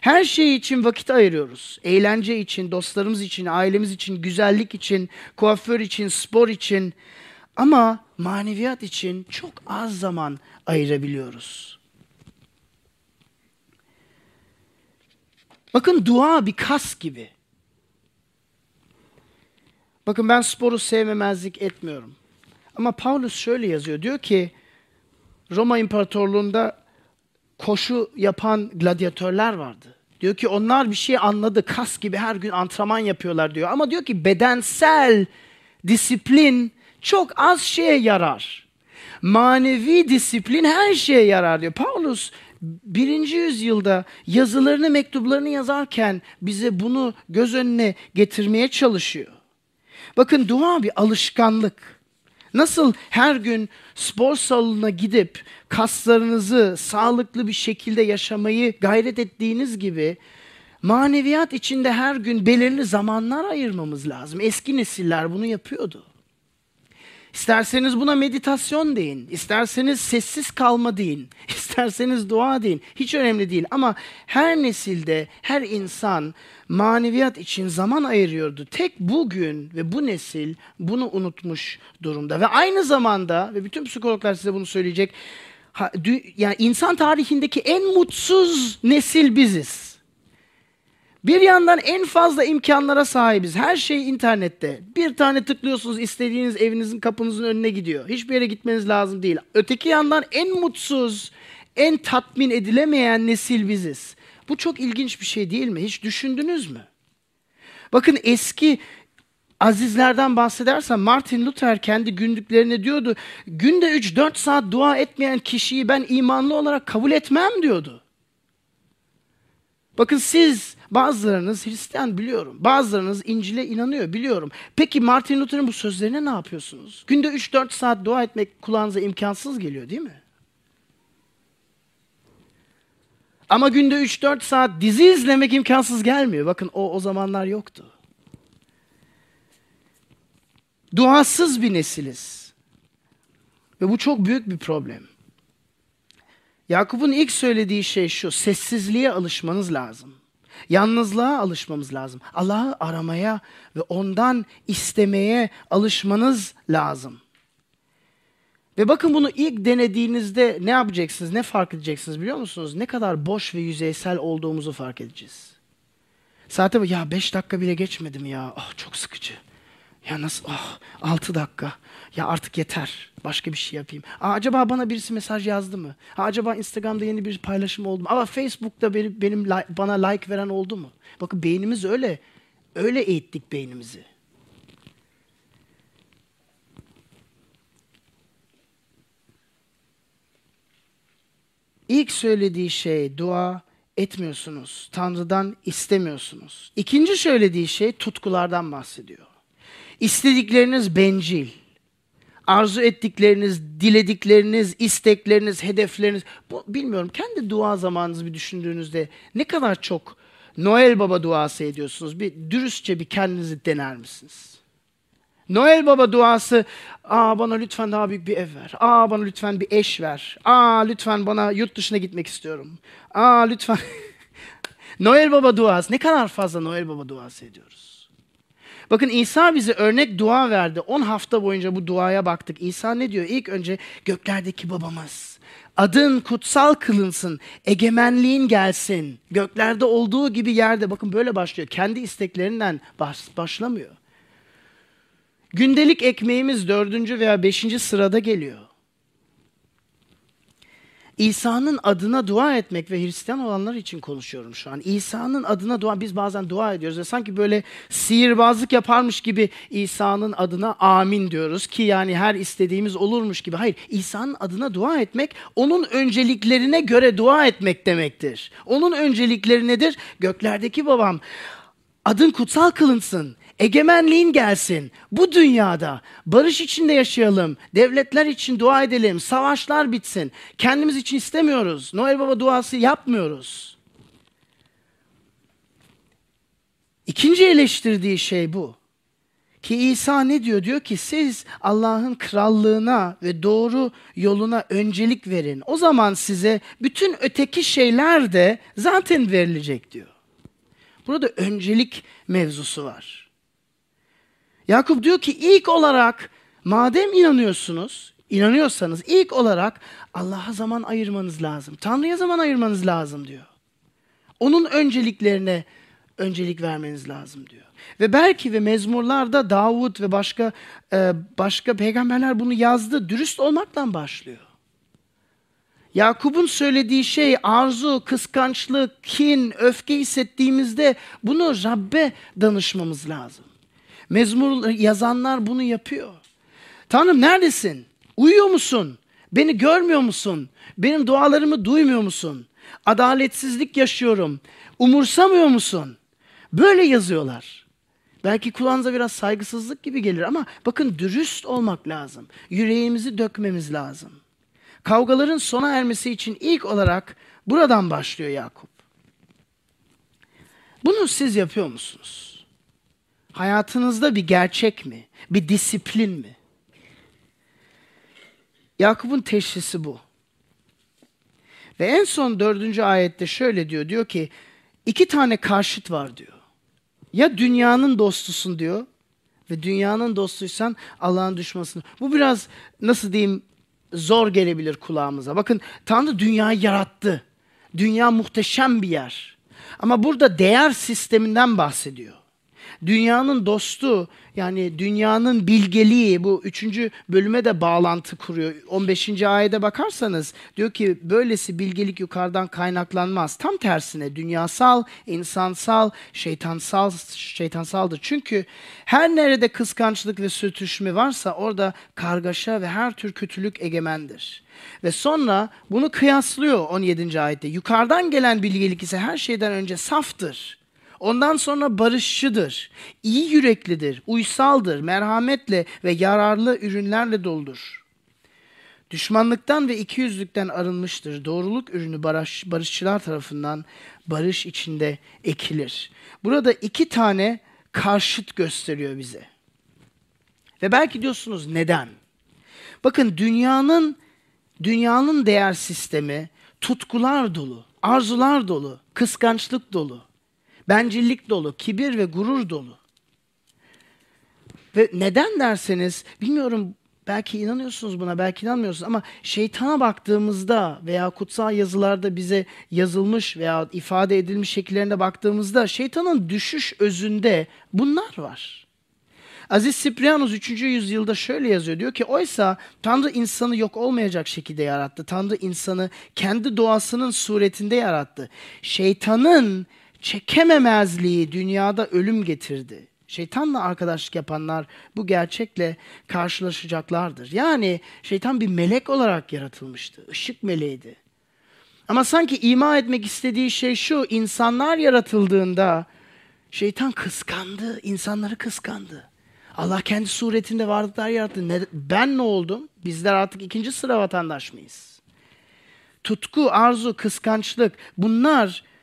Her şey için vakit ayırıyoruz. Eğlence için, dostlarımız için, ailemiz için, güzellik için, kuaför için, spor için. Ama maneviyat için çok az zaman ayırabiliyoruz. Bakın dua bir kas gibi. Bakın ben sporu sevmemezlik etmiyorum. Ama Paulus şöyle yazıyor. Diyor ki Roma İmparatorluğu'nda koşu yapan gladyatörler vardı. Diyor ki onlar bir şey anladı. Kas gibi her gün antrenman yapıyorlar diyor. Ama diyor ki bedensel disiplin çok az şeye yarar. Manevi disiplin her şeye yarar diyor. Paulus birinci yüzyılda yazılarını, mektuplarını yazarken bize bunu göz önüne getirmeye çalışıyor. Bakın dua bir alışkanlık. Nasıl her gün spor salonuna gidip kaslarınızı sağlıklı bir şekilde yaşamayı gayret ettiğiniz gibi maneviyat içinde her gün belirli zamanlar ayırmamız lazım. Eski nesiller bunu yapıyordu. İsterseniz buna meditasyon deyin, isterseniz sessiz kalma deyin, isterseniz dua deyin. Hiç önemli değil ama her nesilde her insan maneviyat için zaman ayırıyordu. Tek bugün ve bu nesil bunu unutmuş durumda. Ve aynı zamanda ve bütün psikologlar size bunu söyleyecek. Yani insan tarihindeki en mutsuz nesil biziz. Bir yandan en fazla imkanlara sahibiz. Her şey internette. Bir tane tıklıyorsunuz istediğiniz evinizin kapınızın önüne gidiyor. Hiçbir yere gitmeniz lazım değil. Öteki yandan en mutsuz, en tatmin edilemeyen nesil biziz. Bu çok ilginç bir şey değil mi? Hiç düşündünüz mü? Bakın eski azizlerden bahsedersem Martin Luther kendi günlüklerine diyordu. Günde 3-4 saat dua etmeyen kişiyi ben imanlı olarak kabul etmem diyordu. Bakın siz bazılarınız Hristiyan biliyorum. Bazılarınız İncil'e inanıyor biliyorum. Peki Martin Luther'ın bu sözlerine ne yapıyorsunuz? Günde 3-4 saat dua etmek kulağınıza imkansız geliyor değil mi? Ama günde 3-4 saat dizi izlemek imkansız gelmiyor. Bakın o o zamanlar yoktu. Duasız bir nesiliz. Ve bu çok büyük bir problem. Yakup'un ilk söylediği şey şu, sessizliğe alışmanız lazım. Yalnızlığa alışmamız lazım. Allah'ı aramaya ve ondan istemeye alışmanız lazım. Ve bakın bunu ilk denediğinizde ne yapacaksınız, ne fark edeceksiniz biliyor musunuz? Ne kadar boş ve yüzeysel olduğumuzu fark edeceğiz. Saate bak, ya beş dakika bile geçmedim ya. Oh, çok sıkıcı. Ya nasıl? Ah oh, altı dakika. Ya artık yeter. Başka bir şey yapayım. Aa, acaba bana birisi mesaj yazdı mı? Aa, acaba Instagram'da yeni bir paylaşım oldu mu? Ama Facebook'ta benim, benim bana like veren oldu mu? Bakın beynimiz öyle. Öyle eğittik beynimizi. İlk söylediği şey dua etmiyorsunuz. Tanrı'dan istemiyorsunuz. İkinci söylediği şey tutkulardan bahsediyor. İstedikleriniz bencil. Arzu ettikleriniz, diledikleriniz, istekleriniz, hedefleriniz. Bu, bilmiyorum kendi dua zamanınızı bir düşündüğünüzde ne kadar çok Noel Baba duası ediyorsunuz. Bir dürüstçe bir kendinizi dener misiniz? Noel Baba duası, aa bana lütfen daha büyük bir ev ver. Aa bana lütfen bir eş ver. Aa lütfen bana yurt dışına gitmek istiyorum. Aa lütfen. Noel Baba duası, ne kadar fazla Noel Baba duası ediyoruz. Bakın İsa bize örnek dua verdi. 10 hafta boyunca bu duaya baktık. İsa ne diyor? İlk önce göklerdeki babamız. Adın kutsal kılınsın, egemenliğin gelsin. Göklerde olduğu gibi yerde. Bakın böyle başlıyor. Kendi isteklerinden baş, başlamıyor. Gündelik ekmeğimiz dördüncü veya beşinci sırada geliyor. İsa'nın adına dua etmek ve Hristiyan olanlar için konuşuyorum şu an. İsa'nın adına dua, biz bazen dua ediyoruz ve sanki böyle sihirbazlık yaparmış gibi İsa'nın adına amin diyoruz ki yani her istediğimiz olurmuş gibi. Hayır, İsa'nın adına dua etmek, onun önceliklerine göre dua etmek demektir. Onun öncelikleri nedir? Göklerdeki babam, adın kutsal kılınsın, Egemenliğin gelsin. Bu dünyada barış içinde yaşayalım. Devletler için dua edelim. Savaşlar bitsin. Kendimiz için istemiyoruz. Noel Baba duası yapmıyoruz. İkinci eleştirdiği şey bu. Ki İsa ne diyor? Diyor ki siz Allah'ın krallığına ve doğru yoluna öncelik verin. O zaman size bütün öteki şeyler de zaten verilecek diyor. Burada öncelik mevzusu var. Yakup diyor ki ilk olarak madem inanıyorsunuz, inanıyorsanız ilk olarak Allah'a zaman ayırmanız lazım. Tanrı'ya zaman ayırmanız lazım diyor. Onun önceliklerine öncelik vermeniz lazım diyor. Ve belki ve mezmurlarda Davut ve başka e, başka peygamberler bunu yazdı. Dürüst olmaktan başlıyor. Yakup'un söylediği şey arzu, kıskançlık, kin, öfke hissettiğimizde bunu Rabbe danışmamız lazım. Mezmur yazanlar bunu yapıyor. Tanrım neredesin? Uyuyor musun? Beni görmüyor musun? Benim dualarımı duymuyor musun? Adaletsizlik yaşıyorum. Umursamıyor musun? Böyle yazıyorlar. Belki kulağınıza biraz saygısızlık gibi gelir ama bakın dürüst olmak lazım. Yüreğimizi dökmemiz lazım. Kavgaların sona ermesi için ilk olarak buradan başlıyor Yakup. Bunu siz yapıyor musunuz? Hayatınızda bir gerçek mi? Bir disiplin mi? Yakup'un teşhisi bu. Ve en son dördüncü ayette şöyle diyor. Diyor ki iki tane karşıt var diyor. Ya dünyanın dostusun diyor ve dünyanın dostuysan Allah'ın düşmasını. Bu biraz nasıl diyeyim zor gelebilir kulağımıza. Bakın Tanrı dünyayı yarattı. Dünya muhteşem bir yer. Ama burada değer sisteminden bahsediyor dünyanın dostu yani dünyanın bilgeliği bu üçüncü bölüme de bağlantı kuruyor. 15. ayete bakarsanız diyor ki böylesi bilgelik yukarıdan kaynaklanmaz. Tam tersine dünyasal, insansal, şeytansal, şeytansaldır. Çünkü her nerede kıskançlık ve sürtüşme varsa orada kargaşa ve her tür kötülük egemendir. Ve sonra bunu kıyaslıyor 17. ayette. Yukarıdan gelen bilgelik ise her şeyden önce saftır Ondan sonra barışçıdır, iyi yüreklidir, uysaldır, merhametle ve yararlı ürünlerle doldur. Düşmanlıktan ve ikiyüzlükten arınmıştır. Doğruluk ürünü barış, barışçılar tarafından barış içinde ekilir. Burada iki tane karşıt gösteriyor bize. Ve belki diyorsunuz neden? Bakın dünyanın dünyanın değer sistemi tutkular dolu, arzular dolu, kıskançlık dolu bencillik dolu, kibir ve gurur dolu. Ve neden derseniz bilmiyorum belki inanıyorsunuz buna belki inanmıyorsunuz ama şeytana baktığımızda veya kutsal yazılarda bize yazılmış veya ifade edilmiş şekillerine baktığımızda şeytanın düşüş özünde bunlar var. Aziz Siprianus 3. yüzyılda şöyle yazıyor. Diyor ki oysa Tanrı insanı yok olmayacak şekilde yarattı. Tanrı insanı kendi doğasının suretinde yarattı. Şeytanın çekememezliği dünyada ölüm getirdi. Şeytanla arkadaşlık yapanlar bu gerçekle karşılaşacaklardır. Yani şeytan bir melek olarak yaratılmıştı. Işık meleğiydi. Ama sanki ima etmek istediği şey şu, insanlar yaratıldığında şeytan kıskandı, insanları kıskandı. Allah kendi suretinde varlıklar yarattı. Ne, ben ne oldum? Bizler artık ikinci sıra vatandaş mıyız? Tutku, arzu, kıskançlık bunlar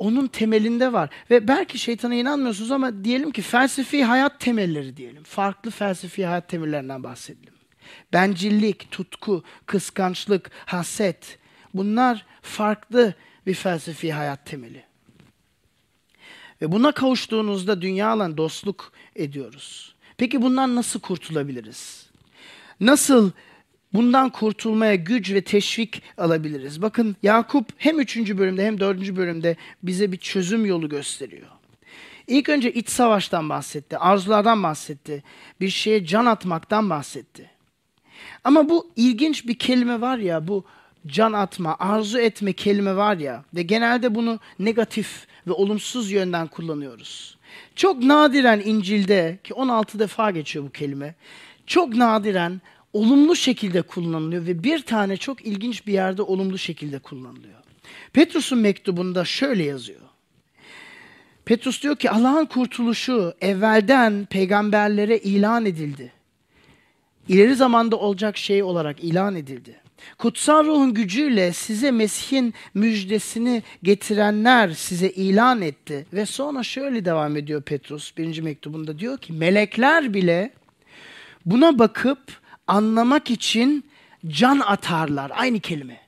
onun temelinde var. Ve belki şeytana inanmıyorsunuz ama diyelim ki felsefi hayat temelleri diyelim. Farklı felsefi hayat temellerinden bahsedelim. Bencillik, tutku, kıskançlık, haset bunlar farklı bir felsefi hayat temeli. Ve buna kavuştuğunuzda dünyayla dostluk ediyoruz. Peki bundan nasıl kurtulabiliriz? Nasıl bundan kurtulmaya güç ve teşvik alabiliriz? Bakın Yakup hem 3. bölümde hem 4. bölümde bize bir çözüm yolu gösteriyor. İlk önce iç savaştan bahsetti, arzulardan bahsetti, bir şeye can atmaktan bahsetti. Ama bu ilginç bir kelime var ya, bu can atma, arzu etme kelime var ya ve genelde bunu negatif ve olumsuz yönden kullanıyoruz. Çok nadiren İncil'de ki 16 defa geçiyor bu kelime. Çok nadiren olumlu şekilde kullanılıyor ve bir tane çok ilginç bir yerde olumlu şekilde kullanılıyor. Petrus'un mektubunda şöyle yazıyor. Petrus diyor ki Allah'ın kurtuluşu evvelden peygamberlere ilan edildi. İleri zamanda olacak şey olarak ilan edildi. Kutsal ruhun gücüyle size Mesih'in müjdesini getirenler size ilan etti. Ve sonra şöyle devam ediyor Petrus birinci mektubunda diyor ki melekler bile buna bakıp anlamak için can atarlar. Aynı kelime.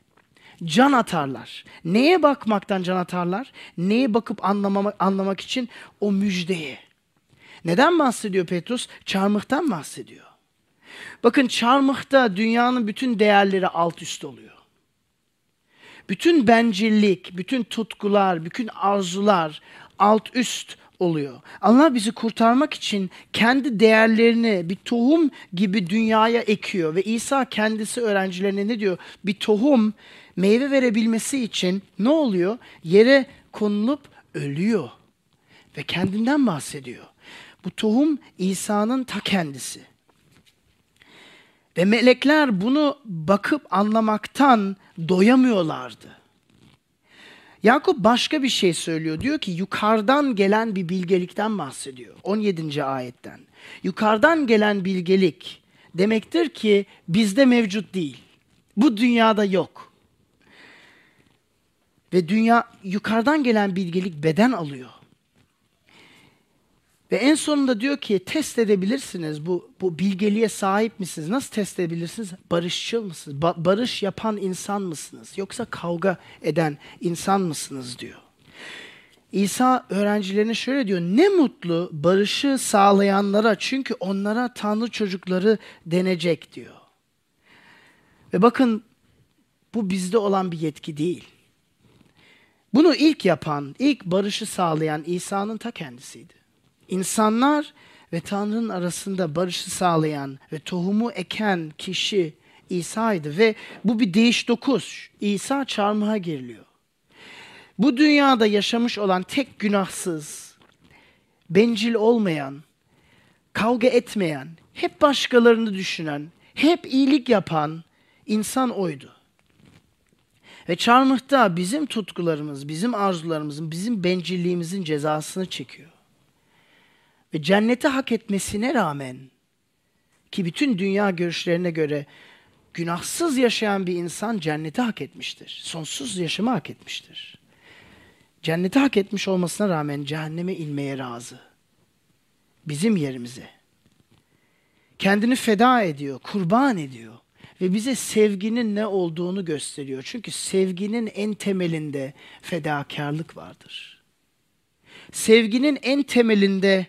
Can atarlar. Neye bakmaktan can atarlar? Neye bakıp anlamak, anlamak için? O müjdeye. Neden bahsediyor Petrus? Çarmıhtan bahsediyor. Bakın çarmıhta dünyanın bütün değerleri alt üst oluyor. Bütün bencillik, bütün tutkular, bütün arzular alt üst oluyor. Allah bizi kurtarmak için kendi değerlerini bir tohum gibi dünyaya ekiyor ve İsa kendisi öğrencilerine ne diyor? Bir tohum meyve verebilmesi için ne oluyor? Yere konulup ölüyor ve kendinden bahsediyor. Bu tohum İsa'nın ta kendisi. Ve melekler bunu bakıp anlamaktan doyamıyorlardı. Yakup başka bir şey söylüyor. Diyor ki yukarıdan gelen bir bilgelikten bahsediyor. 17. ayetten. Yukarıdan gelen bilgelik demektir ki bizde mevcut değil. Bu dünyada yok. Ve dünya yukarıdan gelen bilgelik beden alıyor. Ve en sonunda diyor ki test edebilirsiniz bu, bu bilgeliğe sahip misiniz? Nasıl test edebilirsiniz? Barışçıl mısınız? Ba- barış yapan insan mısınız? Yoksa kavga eden insan mısınız diyor. İsa öğrencilerine şöyle diyor. Ne mutlu barışı sağlayanlara çünkü onlara Tanrı çocukları denecek diyor. Ve bakın bu bizde olan bir yetki değil. Bunu ilk yapan, ilk barışı sağlayan İsa'nın ta kendisiydi. İnsanlar ve Tanrı'nın arasında barışı sağlayan ve tohumu eken kişi İsa'ydı ve bu bir değiş dokuş. İsa çarmıha geriliyor. Bu dünyada yaşamış olan tek günahsız, bencil olmayan, kavga etmeyen, hep başkalarını düşünen, hep iyilik yapan insan oydu. Ve çarmıhta bizim tutkularımız, bizim arzularımızın, bizim bencilliğimizin cezasını çekiyor. Ve cenneti hak etmesine rağmen ki bütün dünya görüşlerine göre günahsız yaşayan bir insan cenneti hak etmiştir. Sonsuz yaşamı hak etmiştir. Cenneti hak etmiş olmasına rağmen cehenneme inmeye razı. Bizim yerimize. Kendini feda ediyor, kurban ediyor ve bize sevginin ne olduğunu gösteriyor. Çünkü sevginin en temelinde fedakarlık vardır. Sevginin en temelinde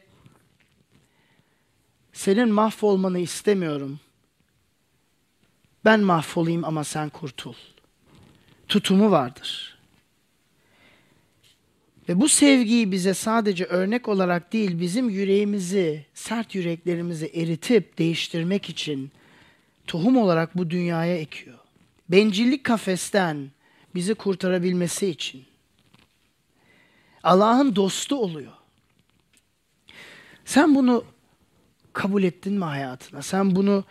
senin mahvolmanı istemiyorum. Ben mahvolayım ama sen kurtul. Tutumu vardır. Ve bu sevgiyi bize sadece örnek olarak değil, bizim yüreğimizi, sert yüreklerimizi eritip değiştirmek için tohum olarak bu dünyaya ekiyor. Bencillik kafesten bizi kurtarabilmesi için. Allah'ın dostu oluyor. Sen bunu kabul ettin mi hayatına? Sen bunu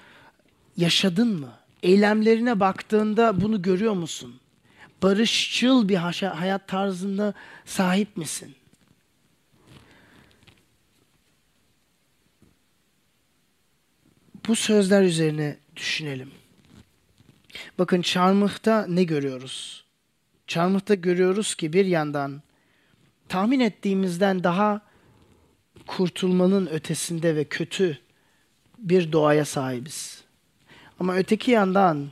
yaşadın mı? Eylemlerine baktığında bunu görüyor musun? Barışçıl bir hayat tarzında sahip misin? Bu sözler üzerine düşünelim. Bakın çarmıhta ne görüyoruz? Çarmıhta görüyoruz ki bir yandan tahmin ettiğimizden daha kurtulmanın ötesinde ve kötü bir doğaya sahibiz. Ama öteki yandan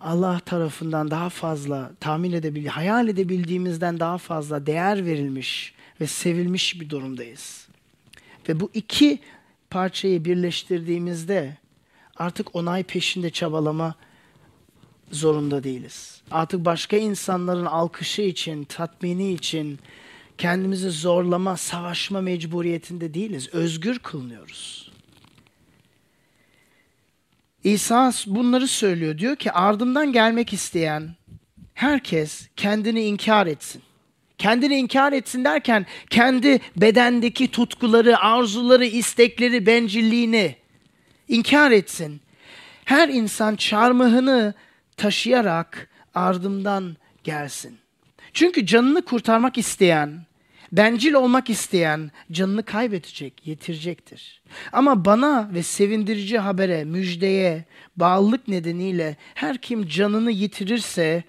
Allah tarafından daha fazla tahmin edebil, hayal edebildiğimizden daha fazla değer verilmiş ve sevilmiş bir durumdayız. Ve bu iki parçayı birleştirdiğimizde artık onay peşinde çabalama zorunda değiliz. Artık başka insanların alkışı için, tatmini için kendimizi zorlama, savaşma mecburiyetinde değiliz. Özgür kılınıyoruz. İsa bunları söylüyor. Diyor ki ardımdan gelmek isteyen herkes kendini inkar etsin. Kendini inkar etsin derken kendi bedendeki tutkuları, arzuları, istekleri, bencilliğini inkar etsin. Her insan çarmıhını taşıyarak ardımdan gelsin. Çünkü canını kurtarmak isteyen, bencil olmak isteyen canını kaybedecek, yitirecektir. Ama bana ve sevindirici habere, müjdeye, bağlılık nedeniyle her kim canını yitirirse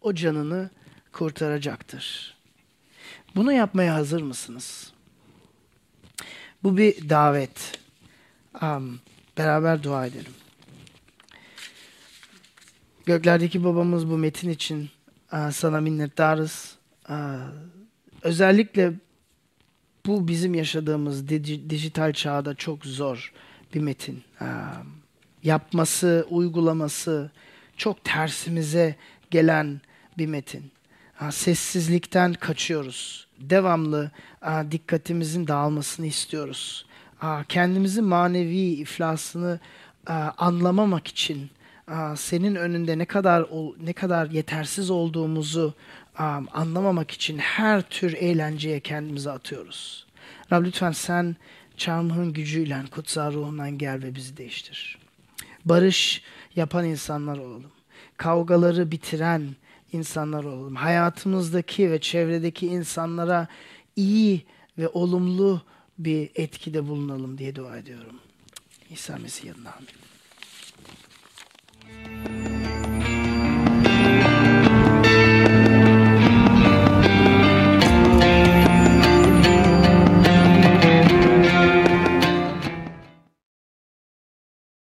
o canını kurtaracaktır. Bunu yapmaya hazır mısınız? Bu bir davet. Um, beraber dua edelim. Göklerdeki babamız bu metin için uh, sana minnettarız. Uh, özellikle bu bizim yaşadığımız dij- dijital çağda çok zor bir metin. Uh, yapması, uygulaması çok tersimize gelen bir metin. Sessizlikten kaçıyoruz. Devamlı dikkatimizin dağılmasını istiyoruz. Kendimizin manevi iflasını anlamamak için senin önünde ne kadar ne kadar yetersiz olduğumuzu um, anlamamak için her tür eğlenceye kendimizi atıyoruz. Rab lütfen sen çarmıhın gücüyle kutsal ruhundan gel ve bizi değiştir. Barış yapan insanlar olalım. Kavgaları bitiren insanlar olalım. Hayatımızdaki ve çevredeki insanlara iyi ve olumlu bir etkide bulunalım diye dua ediyorum. İsa Mesih adına amin.